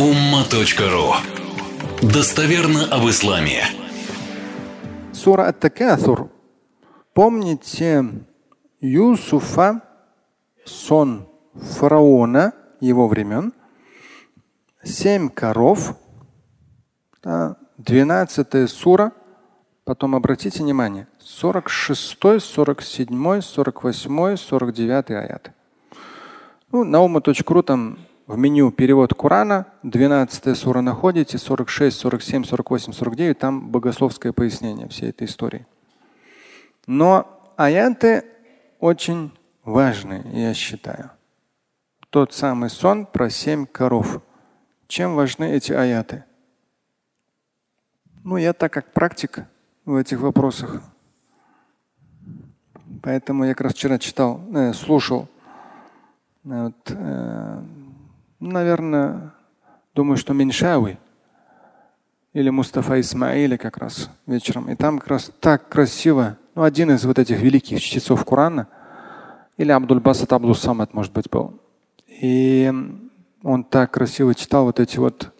umma.ru Достоверно об исламе. Сура Ат-Такаthур. Помните Юсуфа, сон фараона его времен, семь коров, двенадцатая сура, потом обратите внимание, 46, 47, 48, 49 аят. Ну, на ума.ру там в меню перевод Корана, 12 сура находите, 46, 47, 48, 49, там богословское пояснение всей этой истории. Но аяты очень важные, я считаю. Тот самый сон про семь коров. Чем важны эти аяты? Ну, я так как практик в этих вопросах. Поэтому я как раз вчера читал, э, слушал вот, э, наверное, думаю, что Меньшави или Мустафа Исмаиля как раз вечером. И там как раз так красиво, ну, один из вот этих великих чтецов Корана, или Абдуль Басат Абдул Самат, может быть, был. И он так красиво читал вот эти вот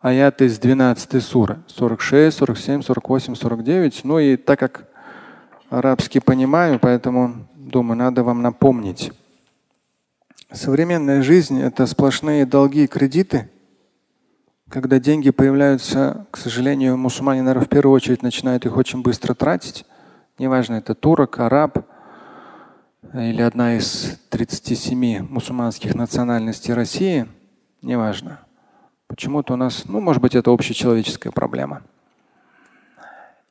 аяты из 12 суры. 46, 47, 48, 49. Ну и так как арабский понимаю, поэтому думаю, надо вам напомнить. Современная жизнь – это сплошные долги и кредиты. Когда деньги появляются, к сожалению, мусульмане, наверное, в первую очередь начинают их очень быстро тратить. Неважно, это турок, араб или одна из 37 мусульманских национальностей России, неважно. Почему-то у нас, ну, может быть, это общечеловеческая проблема.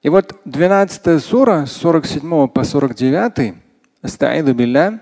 И вот 12 сура с 47 по 49, Астаиду билля,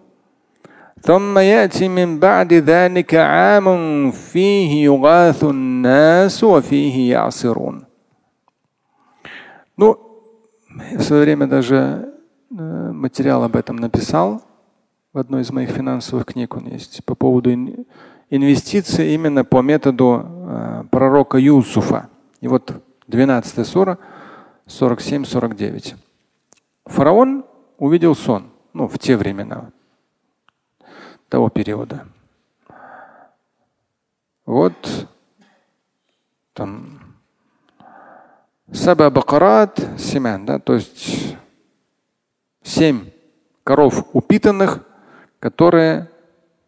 ثم يأتي من بعد ذلك عام فيه يغاث الناس وفيه يعصرون. Ну, в свое время даже э, материал об этом написал в одной из моих финансовых книг он есть по поводу инвестиций именно по методу э, пророка Юсуфа. И вот 12 сура 47-49. Фараон увидел сон, ну, в те времена, того периода. Вот там Саба бакарат семян, да, то есть семь коров упитанных, которые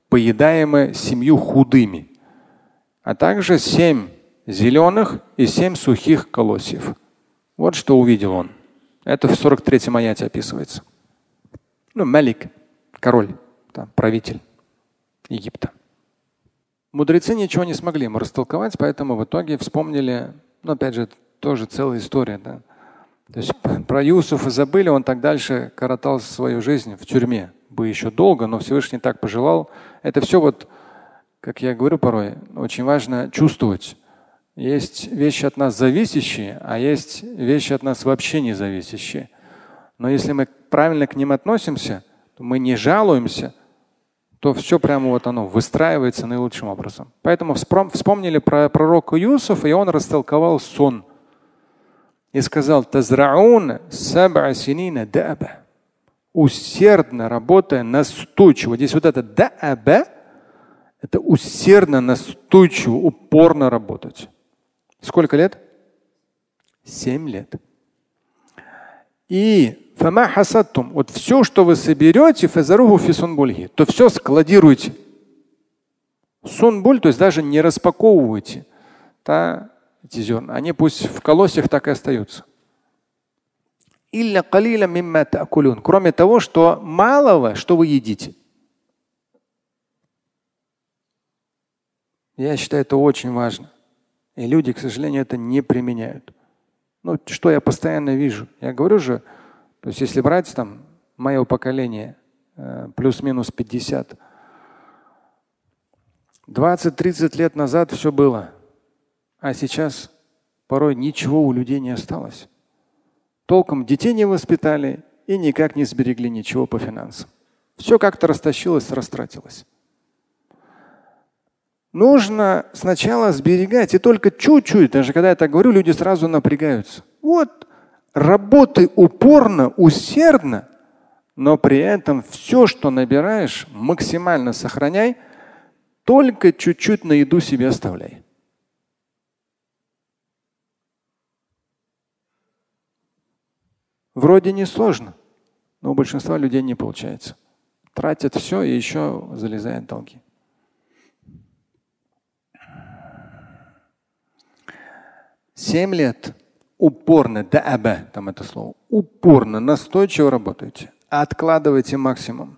поедаемы семью худыми, а также семь зеленых и семь сухих колосьев. Вот что увидел он. Это в 43-м аяте описывается. Ну, Малик, король, там, правитель. Египта. Мудрецы ничего не смогли ему растолковать, поэтому в итоге вспомнили, ну опять же, тоже целая история. Да? То есть про Юсуфа забыли, он так дальше коротал свою жизнь в тюрьме. Бы еще долго, но Всевышний так пожелал. Это все вот, как я говорю порой, очень важно чувствовать. Есть вещи от нас зависящие, а есть вещи от нас вообще не зависящие. Но если мы правильно к ним относимся, то мы не жалуемся, то все прямо вот оно выстраивается наилучшим образом. Поэтому вспомнили про пророка Юсуфа, и он растолковал сон. И сказал, Тазраун синина даба. Усердно работая, настойчиво. Здесь вот это даба, это усердно, настойчиво, упорно работать. Сколько лет? Семь лет. И Фама хасаттум. Вот все, что вы соберете, фазаруху фисунбульги, то все складируйте. Сунбуль, то есть даже не распаковывайте да, эти зерна. Они пусть в колосьях так и остаются. Кроме того, что малого, что вы едите. Я считаю, это очень важно. И люди, к сожалению, это не применяют. Ну, что я постоянно вижу? Я говорю же, то есть если брать там мое поколение, э, плюс-минус 50, 20-30 лет назад все было. А сейчас порой ничего у людей не осталось. Толком детей не воспитали и никак не сберегли ничего по финансам. Все как-то растащилось, растратилось. Нужно сначала сберегать, и только чуть-чуть, даже когда я так говорю, люди сразу напрягаются. Вот работай упорно, усердно, но при этом все, что набираешь, максимально сохраняй, только чуть-чуть на еду себе оставляй. Вроде не сложно, но у большинства людей не получается. Тратят все и еще залезают долги. Семь лет упорно, да'аба, там это слово, упорно, настойчиво работаете, откладывайте максимум.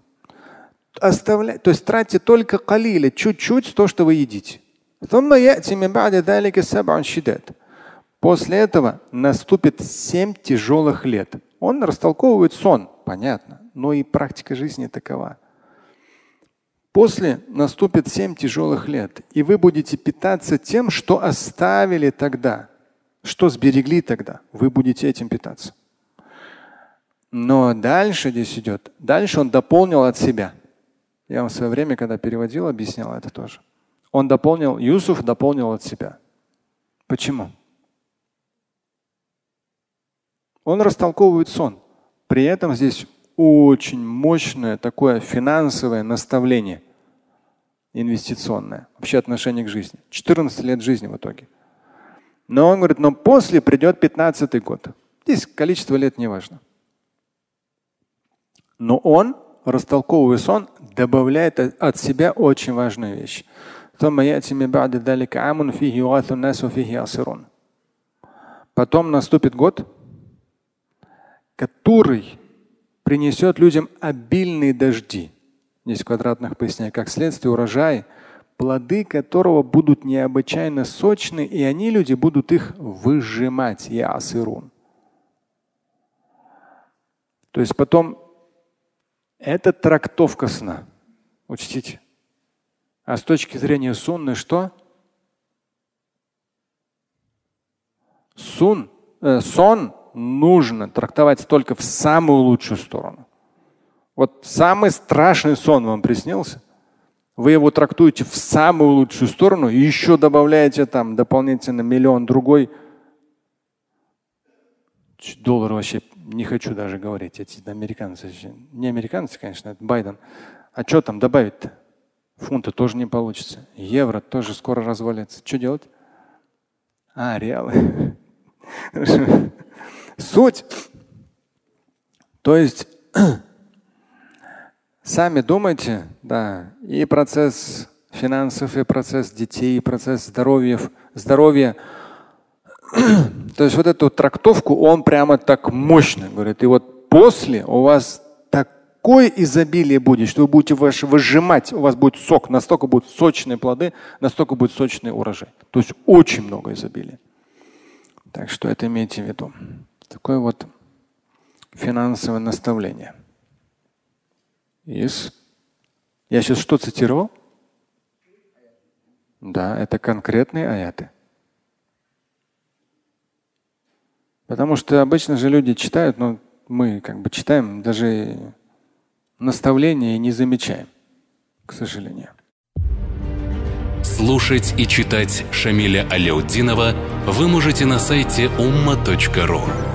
Оставляйте, то есть тратьте только калили, чуть-чуть то, что вы едите. После этого наступит семь тяжелых лет. Он растолковывает сон, понятно, но и практика жизни такова. После наступит семь тяжелых лет, и вы будете питаться тем, что оставили тогда, что сберегли тогда. Вы будете этим питаться. Но дальше здесь идет. Дальше он дополнил от себя. Я вам в свое время, когда переводил, объяснял это тоже. Он дополнил, Юсуф дополнил от себя. Почему? Он растолковывает сон. При этом здесь очень мощное такое финансовое наставление инвестиционное, вообще отношение к жизни. 14 лет жизни в итоге. Но он говорит, но после придет 15 год. Здесь количество лет не важно. Но он, растолковывая сон, добавляет от себя очень важную вещь. Потом наступит год, который принесет людям обильные дожди. Здесь квадратных поясняю, как следствие урожай, плоды которого будут необычайно сочны, и они, люди, будут их выжимать. Ясырун. То есть потом это трактовка сна. Учтите. А с точки зрения сунны что? Сун, э, сон нужно трактовать только в самую лучшую сторону. Вот самый страшный сон вам приснился, вы его трактуете в самую лучшую сторону и еще добавляете там дополнительно миллион другой. Доллар вообще не хочу даже говорить, эти американцы. Не американцы, конечно, это Байден. А что там добавить-то? Фунта тоже не получится. Евро тоже скоро развалится. Что делать? А, реалы. Суть. То есть сами думайте, да, и процесс финансов, и процесс детей, и процесс здоровья, здоровья. То есть вот эту трактовку он прямо так мощно говорит. И вот после у вас такое изобилие будет, что вы будете выжимать, у вас будет сок, настолько будут сочные плоды, настолько будет сочный урожай. То есть очень много изобилия. Так что это имейте в виду. Такое вот финансовое наставление. Yes. Я сейчас что цитировал? Да, это конкретные аяты. Потому что обычно же люди читают, но мы как бы читаем, даже наставления не замечаем, к сожалению. Слушать и читать Шамиля Аляутдинова вы можете на сайте umma.ru.